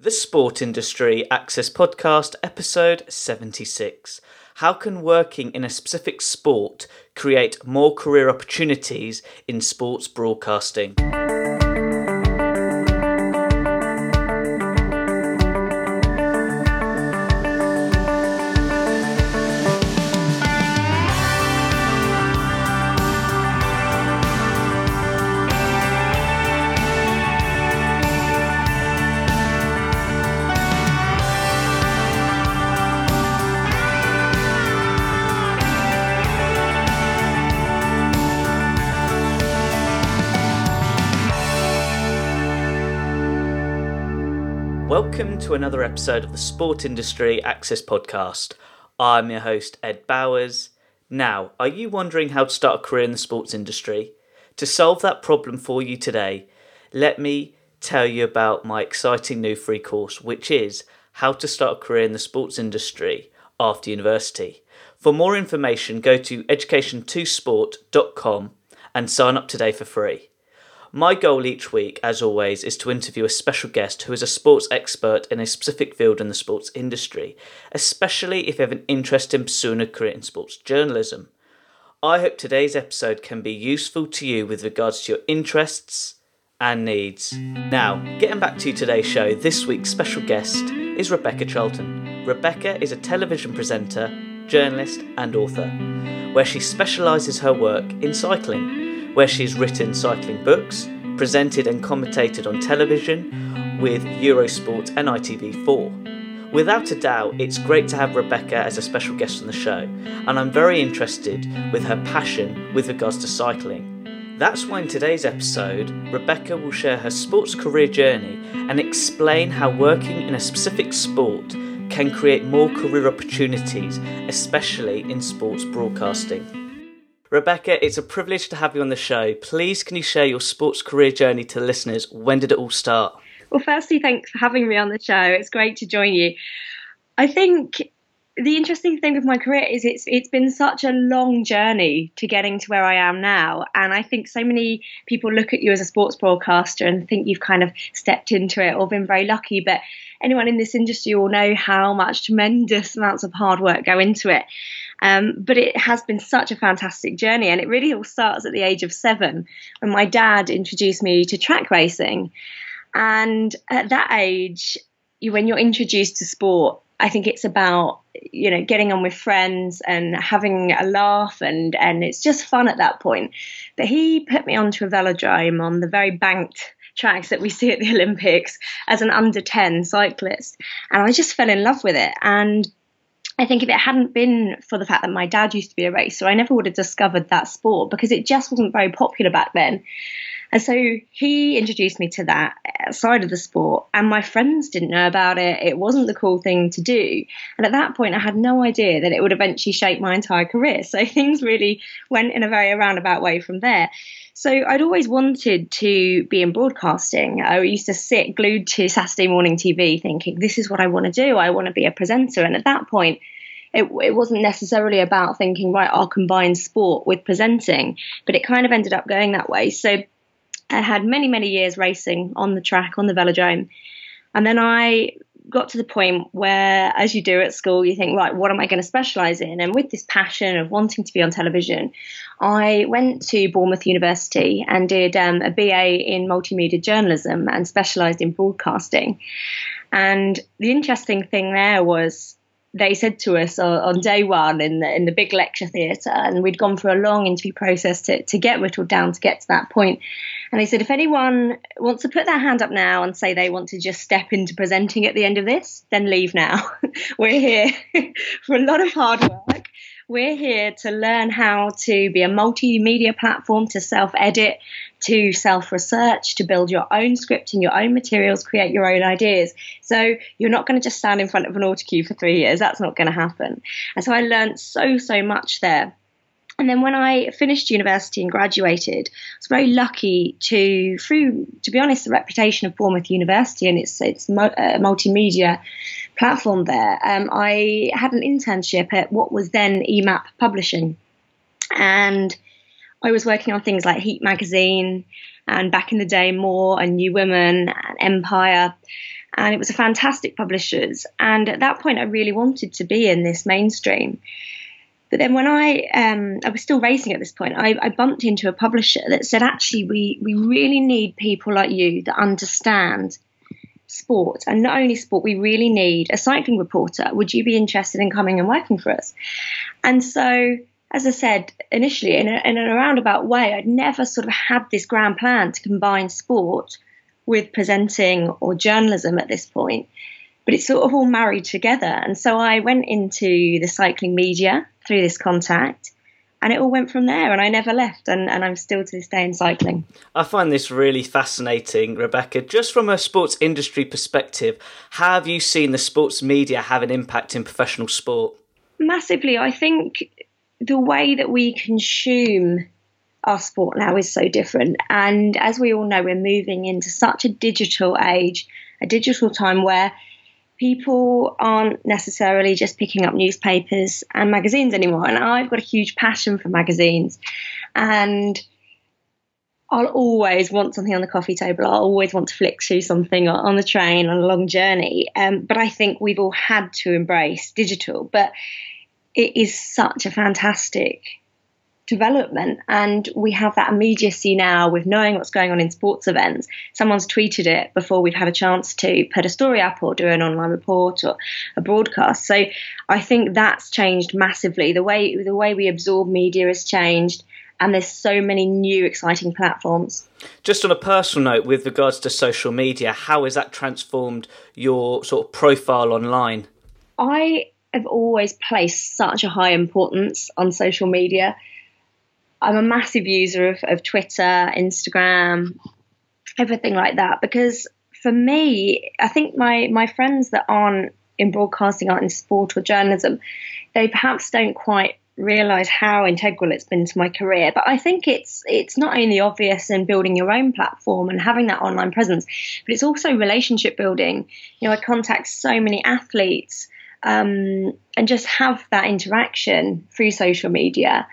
The Sport Industry Access Podcast, episode 76. How can working in a specific sport create more career opportunities in sports broadcasting? Welcome to another episode of the Sport Industry Access Podcast. I'm your host, Ed Bowyer. Now, are you wondering how to start a career in the sports industry? To solve that problem for you today, let me tell you about my exciting new free course, which is How to Start a Career in the Sports Industry After University. For more information, go to education2sport.com and sign up today for free. My goal each week, as always, is to interview a special guest who is a sports expert in a specific field in the sports industry, especially if you have an interest in pursuing a career in sports journalism. I hope today's episode can be useful to you with regards to your interests and needs. Now, getting back to today's show, this week's special guest is Rebecca Charlton. Rebecca is a television presenter, journalist, and author, where she specialises her work in cycling where she's written cycling books, presented and commentated on television with Eurosport and ITV4. Without a doubt, it's great to have Rebecca as a special guest on the show, and I'm very interested with her passion with regards to cycling. That's why in today's episode, Rebecca will share her sports career journey and explain how working in a specific sport can create more career opportunities, especially in sports broadcasting. Rebecca, it's a privilege to have you on the show. Please, can you share your sports career journey to listeners? When did it all start? Well, firstly, thanks for having me on the show. It's great to join you. I think the interesting thing with my career is it's it's been such a long journey to getting to where I am now, and I think so many people look at you as a sports broadcaster and think you've kind of stepped into it or been very lucky, but anyone in this industry will know how much tremendous amounts of hard work go into it. Um, but it has been such a fantastic journey, and it really all starts at the age of seven when my dad introduced me to track racing. And at that age, you, when you're introduced to sport, I think it's about you know getting on with friends and having a laugh and and it's just fun at that point. But he put me onto a velodrome on the very banked tracks that we see at the Olympics as an under 10 cyclist and I just fell in love with it and I think if it hadn't been for the fact that my dad used to be a racer, I never would have discovered that sport because it just wasn't very popular back then. And so he introduced me to that side of the sport, and my friends didn't know about it. It wasn't the cool thing to do. And at that point, I had no idea that it would eventually shape my entire career. So things really went in a very roundabout way from there. So I'd always wanted to be in broadcasting. I used to sit glued to Saturday morning TV thinking, this is what I want to do. I want to be a presenter. And at that point, it, it wasn't necessarily about thinking, right, I'll combine sport with presenting, but it kind of ended up going that way. So I had many, many years racing on the track, on the velodrome. And then I got to the point where, as you do at school, you think, right, what am I going to specialise in? And with this passion of wanting to be on television, I went to Bournemouth University and did um, a BA in multimedia journalism and specialised in broadcasting. And the interesting thing there was they said to us on day one in the, in the big lecture theatre, and we'd gone through a long interview process to, to get whittled down to get to that point. And they said, if anyone wants to put their hand up now and say they want to just step into presenting at the end of this, then leave now. We're here for a lot of hard work. We're here to learn how to be a multimedia platform, to self edit, to self research, to build your own scripting, your own materials, create your own ideas. So you're not going to just stand in front of an autocue for three years. That's not going to happen. And so I learned so, so much there. And then when I finished university and graduated, I was very lucky to, through, to be honest, the reputation of Bournemouth University and its its uh, multimedia platform there, um, I had an internship at what was then EMAP Publishing. And I was working on things like Heat Magazine and back in the day, More and New Women and Empire. and it was a fantastic publishers. And at that point, I really wanted to be in this mainstream. But then when I um, I was still racing at this point, I, I, bumped into a publisher that said, actually, we we really need people like you that understand sport, and not only sport, we really need a cycling reporter. Would you be interested in coming and working for us? And so, as I said initially, in a, in a roundabout way, I'd never sort of had this grand plan to combine sport with presenting or journalism at this point but it's sort of all married together. And so I went into the cycling media through this contact and it all went from there and I never left and, and I'm still to this day in cycling. I find this really fascinating, Rebecca. Just from a sports industry perspective, have you seen the sports media have an impact in professional sport? Massively. I think the way that we consume our sport now is so different. And as we all know, we're moving into such a digital age, a digital time where people aren't necessarily just picking up newspapers and magazines anymore. And I've got a huge passion for magazines. And I'll always want something on the coffee table. I'll always want to flick through something on the train on a long journey. Um, but I think we've all had to embrace digital. But it is such a fantastic development. And we have that immediacy now with knowing what's going on in sports events. Someone's tweeted it before we've had a chance to put a story up or do an online report or a broadcast. So I think that's changed massively. The way the way we absorb media has changed. And there's so many new exciting platforms. Just on a personal note, with regards to social media, how has that transformed your sort of profile online? I have always placed such a high importance on social media. I'm a massive user of, of Twitter, Instagram, everything like that. Because for me, I think my my friends that aren't in broadcasting, aren't in sport or journalism, they perhaps don't quite realize how integral it's been to my career. But I think it's it's not only obvious in building your own platform and having that online presence, but it's also relationship building. You know, I contact so many athletes um, and just have that interaction through social media.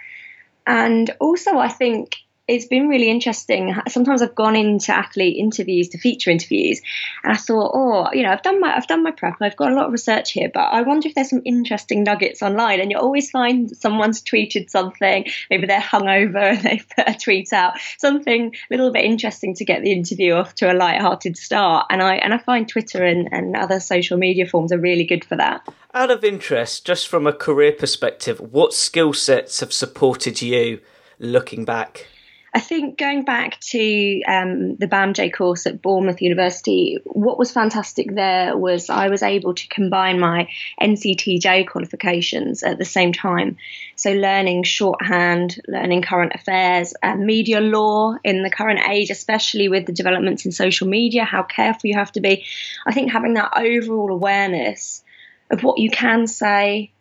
And also, I think it's been really interesting. Sometimes I've gone into athlete interviews to feature interviews, and I thought, oh, you know, I've done my I've done my prep. I've got a lot of research here, but I wonder if there's some interesting nuggets online. And you always find someone's tweeted something. Maybe they're hungover and they put a tweet out something a little bit interesting to get the interview off to a light-hearted start. And I and I find Twitter and, and other social media forms are really good for that. Out of interest, just from a career perspective, what skill sets have supported you looking back? I think going back to um, the BAMJ course at Bournemouth University, what was fantastic there was I was able to combine my NCTJ qualifications at the same time. So, learning shorthand, learning current affairs, uh, media law in the current age, especially with the developments in social media, how careful you have to be. I think having that overall awareness of what you can say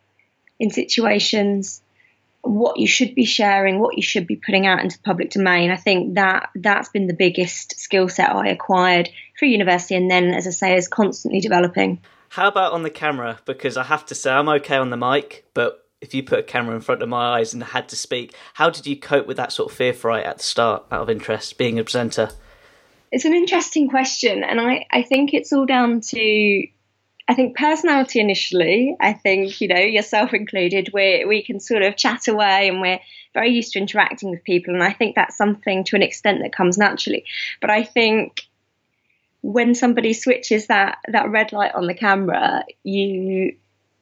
in situations what you should be sharing, what you should be putting out into public domain. I think that that's been the biggest skill set I acquired through university, and then, as I say, is constantly developing. How about on the camera? Because I have to say, I'm okay on the mic, but if you put a camera in front of my eyes and had to speak, how did you cope with that sort of fear fright at the start, out of interest, being a presenter? It's an interesting question, and I, I think it's all down to I think personality initially, I think, you know, yourself included, we we can sort of chat away and we're very used to interacting with people. And I think that's something to an extent that comes naturally. But I think when somebody switches that, that red light on the camera, you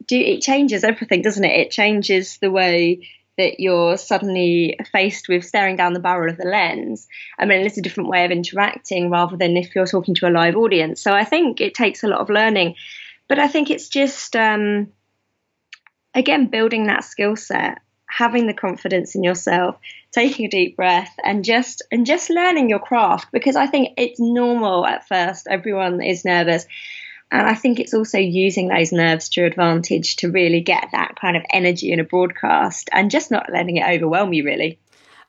do, it changes everything, doesn't it? It changes the way that you're suddenly faced with staring down the barrel of the lens. I mean, it's a different way of interacting rather than if you're talking to a live audience. So I think it takes a lot of learning but I think it's just, um, again, building that skill set, having the confidence in yourself, taking a deep breath, and just and just learning your craft. Because I think it's normal at first. Everyone is nervous. And I think it's also using those nerves to your advantage to really get that kind of energy in a broadcast and just not letting it overwhelm you, really.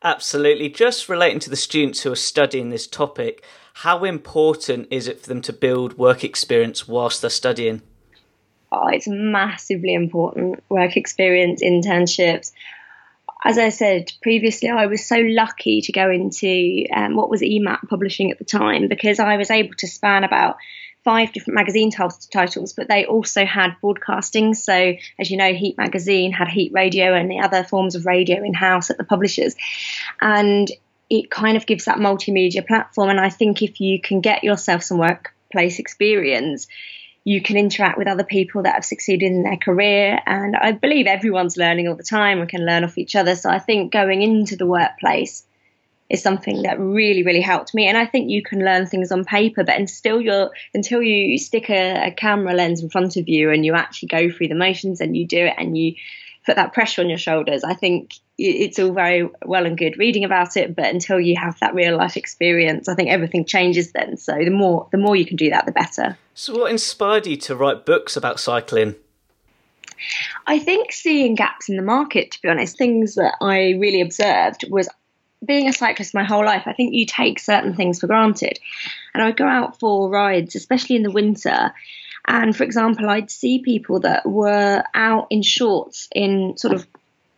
Absolutely. Just relating to the students who are studying this topic, how important is it for them to build work experience whilst they're studying? Oh, it's massively important work experience, internships. As I said previously, I was so lucky to go into um, what was EMAP publishing at the time because I was able to span about five different magazine t- titles, but they also had broadcasting. So, as you know, Heat Magazine had Heat Radio and the other forms of radio in house at the publishers. And it kind of gives that multimedia platform. And I think if you can get yourself some workplace experience, you can interact with other people that have succeeded in their career. And I believe everyone's learning all the time and can learn off each other. So I think going into the workplace, is something that really really helped me and i think you can learn things on paper but until you're until you stick a, a, camera lens in front of you and you actually go through the motions and you do it and you put that pressure on your shoulders i think it's all very well and good reading about it but until you have that real life experience i think everything changes then so the more the more you can do that the better so what inspired you to write books about cycling I think seeing gaps in the market, to be honest, things that I really observed was being a cyclist my whole life, I think you take certain things for granted. And I would go out for rides, especially in the winter. And for example, I'd see people that were out in shorts in sort of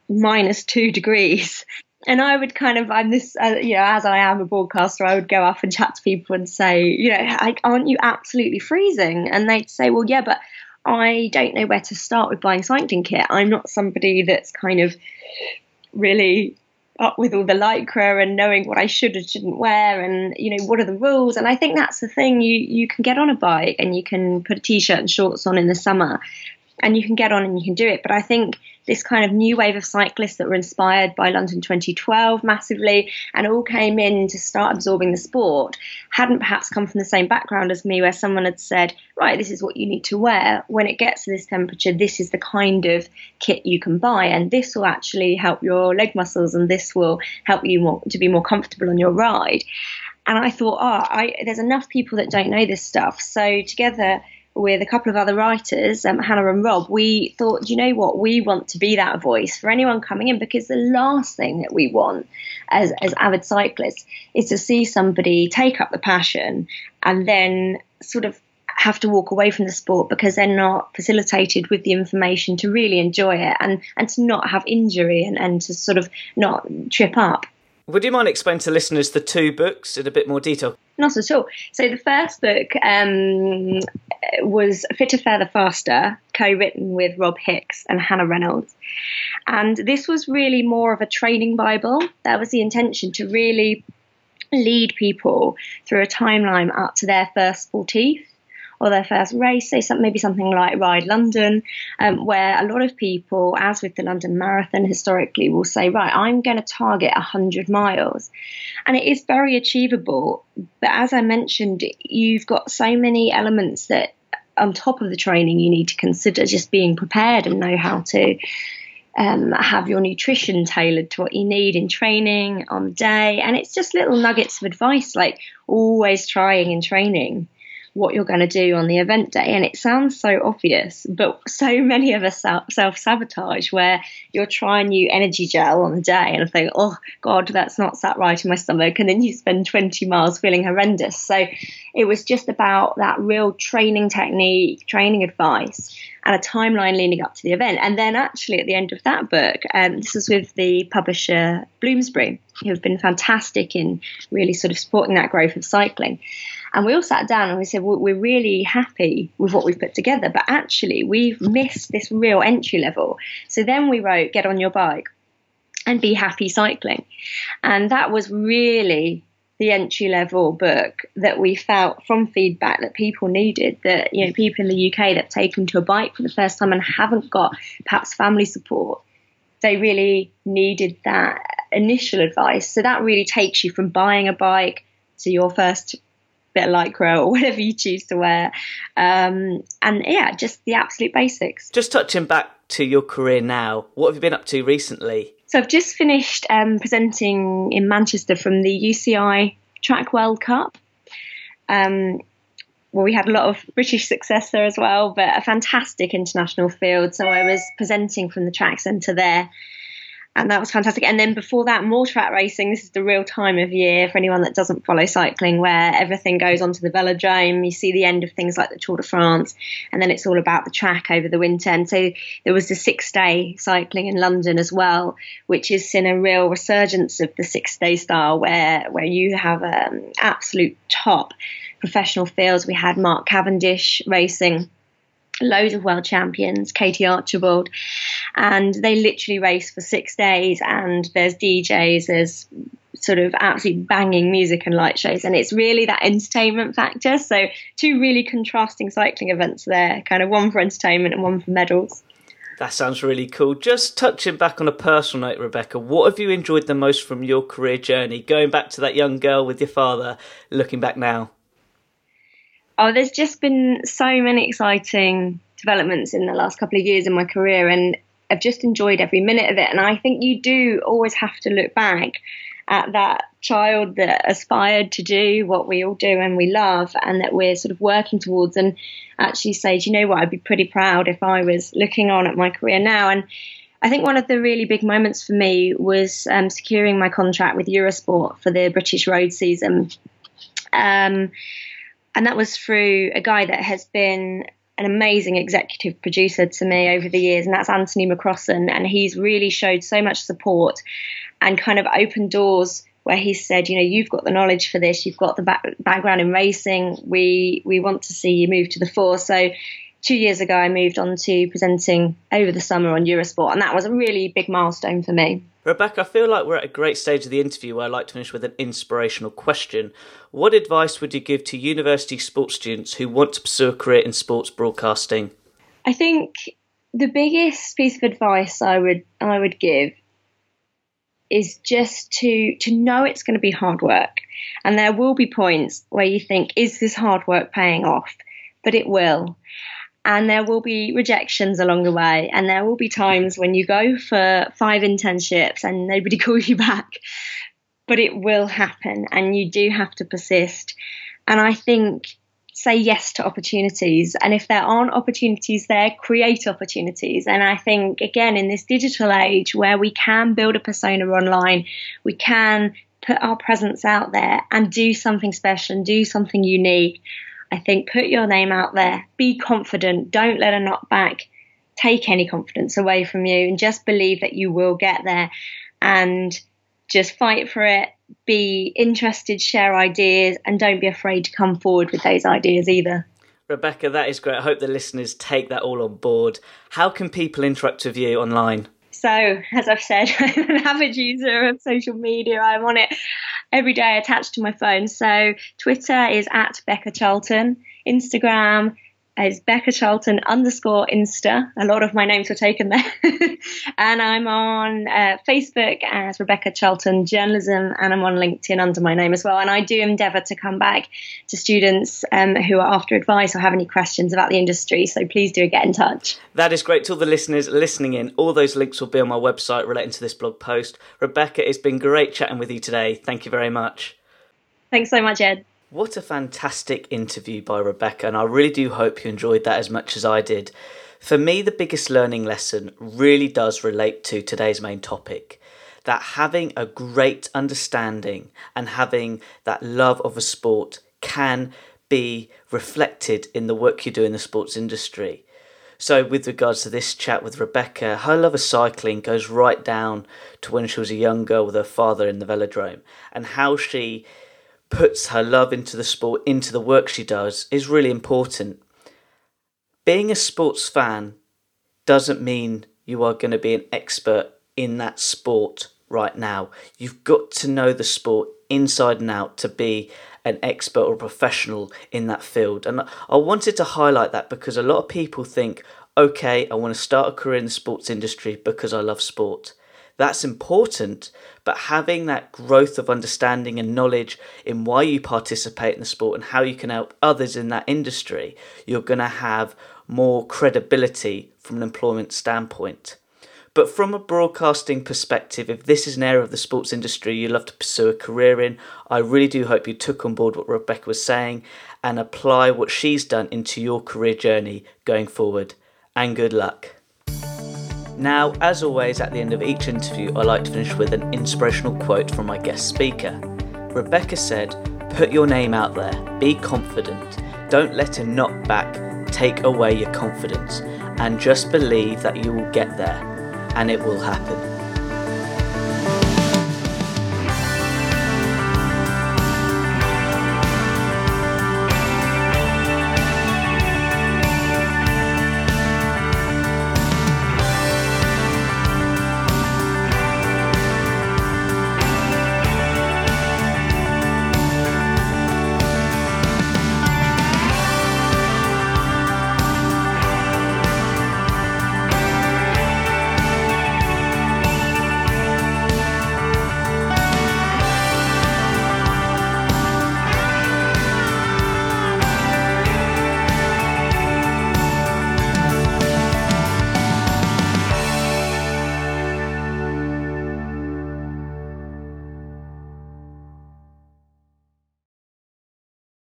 minus two degrees. And I would kind of, I'm this, uh, you know, as I am a broadcaster, I would go up and chat to people and say, you know, like, aren't you absolutely freezing? And they'd say, well, yeah, but I don't know where to start with buying cycling kit. I'm not somebody that's kind of really up with all the lycra and knowing what I should or shouldn't wear and you know what are the rules and I think that's the thing you you can get on a bike and you can put a t-shirt and shorts on in the summer and you can get on and you can do it. But I think this kind of new wave of cyclists that were inspired by London 2012 massively and all came in to start absorbing the sport hadn't perhaps come from the same background as me, where someone had said, right, this is what you need to wear. When it gets to this temperature, this is the kind of kit you can buy, and this will actually help your leg muscles and this will help you more, to be more comfortable on your ride. And I thought, oh, I, there's enough people that don't know this stuff. So together, with a couple of other writers, um, Hannah and Rob, we thought, you know what, we want to be that voice for anyone coming in because the last thing that we want as, as avid cyclists is to see somebody take up the passion and then sort of have to walk away from the sport because they're not facilitated with the information to really enjoy it and, and to not have injury and, and to sort of not trip up. Would you mind explaining to listeners the two books in a bit more detail? Not at all. So the first book um, was Fitter, Further, Faster, co-written with Rob Hicks and Hannah Reynolds. And this was really more of a training Bible. That was the intention to really lead people through a timeline up to their first sportive or their first race, say maybe something like Ride London, um, where a lot of people, as with the London Marathon historically, will say, right, I'm going to target 100 miles. And it is very achievable. But as I mentioned, you've got so many elements that on top of the training you need to consider just being prepared and know how to um, have your nutrition tailored to what you need in training on the day. And it's just little nuggets of advice like always trying in training what you're going to do on the event day. And it sounds so obvious, but so many of us self sabotage where you're trying new energy gel on the day and think, oh God, that's not sat right in my stomach. And then you spend 20 miles feeling horrendous. So it was just about that real training technique, training advice. And a timeline leading up to the event. And then, actually, at the end of that book, um, this was with the publisher Bloomsbury, who have been fantastic in really sort of supporting that growth of cycling. And we all sat down and we said, well, we're really happy with what we've put together, but actually we've missed this real entry level. So then we wrote, Get on your bike and be happy cycling. And that was really the entry level book that we felt from feedback that people needed that you know people in the UK that have taken to a bike for the first time and haven't got perhaps family support they really needed that initial advice so that really takes you from buying a bike to your first bit of lycra or whatever you choose to wear. Um, and yeah, just the absolute basics. Just touching back to your career now, what have you been up to recently? So I've just finished um, presenting in Manchester from the UCI Track World Cup. Um, well, we had a lot of British success there as well, but a fantastic international field. So I was presenting from the track centre there and that was fantastic. And then before that, more track racing. This is the real time of year for anyone that doesn't follow cycling, where everything goes onto the velodrome. You see the end of things like the Tour de France, and then it's all about the track over the winter. And so there was the six day cycling in London as well, which is in a real resurgence of the six day style, where where you have um, absolute top professional fields. We had Mark Cavendish racing loads of world champions, Katie Archibald, and they literally race for six days. And there's DJs, there's sort of absolutely banging music and light shows, and it's really that entertainment factor. So two really contrasting cycling events there, kind of one for entertainment and one for medals. That sounds really cool. Just touching back on a personal note, Rebecca, what have you enjoyed the most from your career journey? Going back to that young girl with your father, looking back now. Oh, there's just been so many exciting developments in the last couple of years in my career, and I've just enjoyed every minute of it. And I think you do always have to look back at that child that aspired to do what we all do and we love, and that we're sort of working towards, and actually say, do you know what? I'd be pretty proud if I was looking on at my career now. And I think one of the really big moments for me was um, securing my contract with Eurosport for the British road season. Um, and that was through a guy that has been an amazing executive producer to me over the years, and that's Anthony McCrossan. And he's really showed so much support and kind of opened doors where he said, you know, you've got the knowledge for this, you've got the back- background in racing. We we want to see you move to the fore. So two years ago, I moved on to presenting over the summer on Eurosport, and that was a really big milestone for me. Rebecca, I feel like we're at a great stage of the interview where I'd like to finish with an inspirational question. What advice would you give to university sports students who want to pursue a career in sports broadcasting? I think the biggest piece of advice I would I would give is just to to know it's going to be hard work, and there will be points where you think, "Is this hard work paying off?" But it will, and there will be rejections along the way and there will be times when you go for five internships and nobody calls you back. But it will happen and you do have to persist. And i think say yes to opportunities and if there aren't opportunities there create opportunities. And i think again in this digital age where we can build a persona online we can put our presence out there and do something special and do something unique I think put your name out there, be confident, don't let a knockback take any confidence away from you, and just believe that you will get there and just fight for it. Be interested, share ideas, and don't be afraid to come forward with those ideas either. Rebecca, that is great. I hope the listeners take that all on board. How can people interact with you online? So, as I've said, I'm an avid user of social media. I'm on it every day attached to my phone. So, Twitter is at Becca Charlton, Instagram is Becca Charlton underscore Insta. A lot of my names were taken there. and I'm on uh, Facebook as Rebecca Charlton Journalism, and I'm on LinkedIn under my name as well. And I do endeavour to come back to students um, who are after advice or have any questions about the industry. So please do get in touch. That is great. To all the listeners listening in, all those links will be on my website relating to this blog post. Rebecca, it's been great chatting with you today. Thank you very much. Thanks so much, Ed. What a fantastic interview by Rebecca, and I really do hope you enjoyed that as much as I did. For me, the biggest learning lesson really does relate to today's main topic that having a great understanding and having that love of a sport can be reflected in the work you do in the sports industry. So, with regards to this chat with Rebecca, her love of cycling goes right down to when she was a young girl with her father in the velodrome and how she puts her love into the sport, into the work she does, is really important. Being a sports fan doesn't mean you are going to be an expert in that sport right now. You've got to know the sport inside and out to be an expert or professional in that field. And I wanted to highlight that because a lot of people think, okay, I want to start a career in the sports industry because I love sport. That's important, but having that growth of understanding and knowledge in why you participate in the sport and how you can help others in that industry, you're going to have more credibility from an employment standpoint. But from a broadcasting perspective, if this is an area of the sports industry you love to pursue a career in, I really do hope you took on board what Rebecca was saying and apply what she's done into your career journey going forward. And good luck. Now, as always, at the end of each interview, I like to finish with an inspirational quote from my guest speaker. Rebecca said, Put your name out there, be confident, don't let a knockback take away your confidence, and just believe that you will get there and it will happen.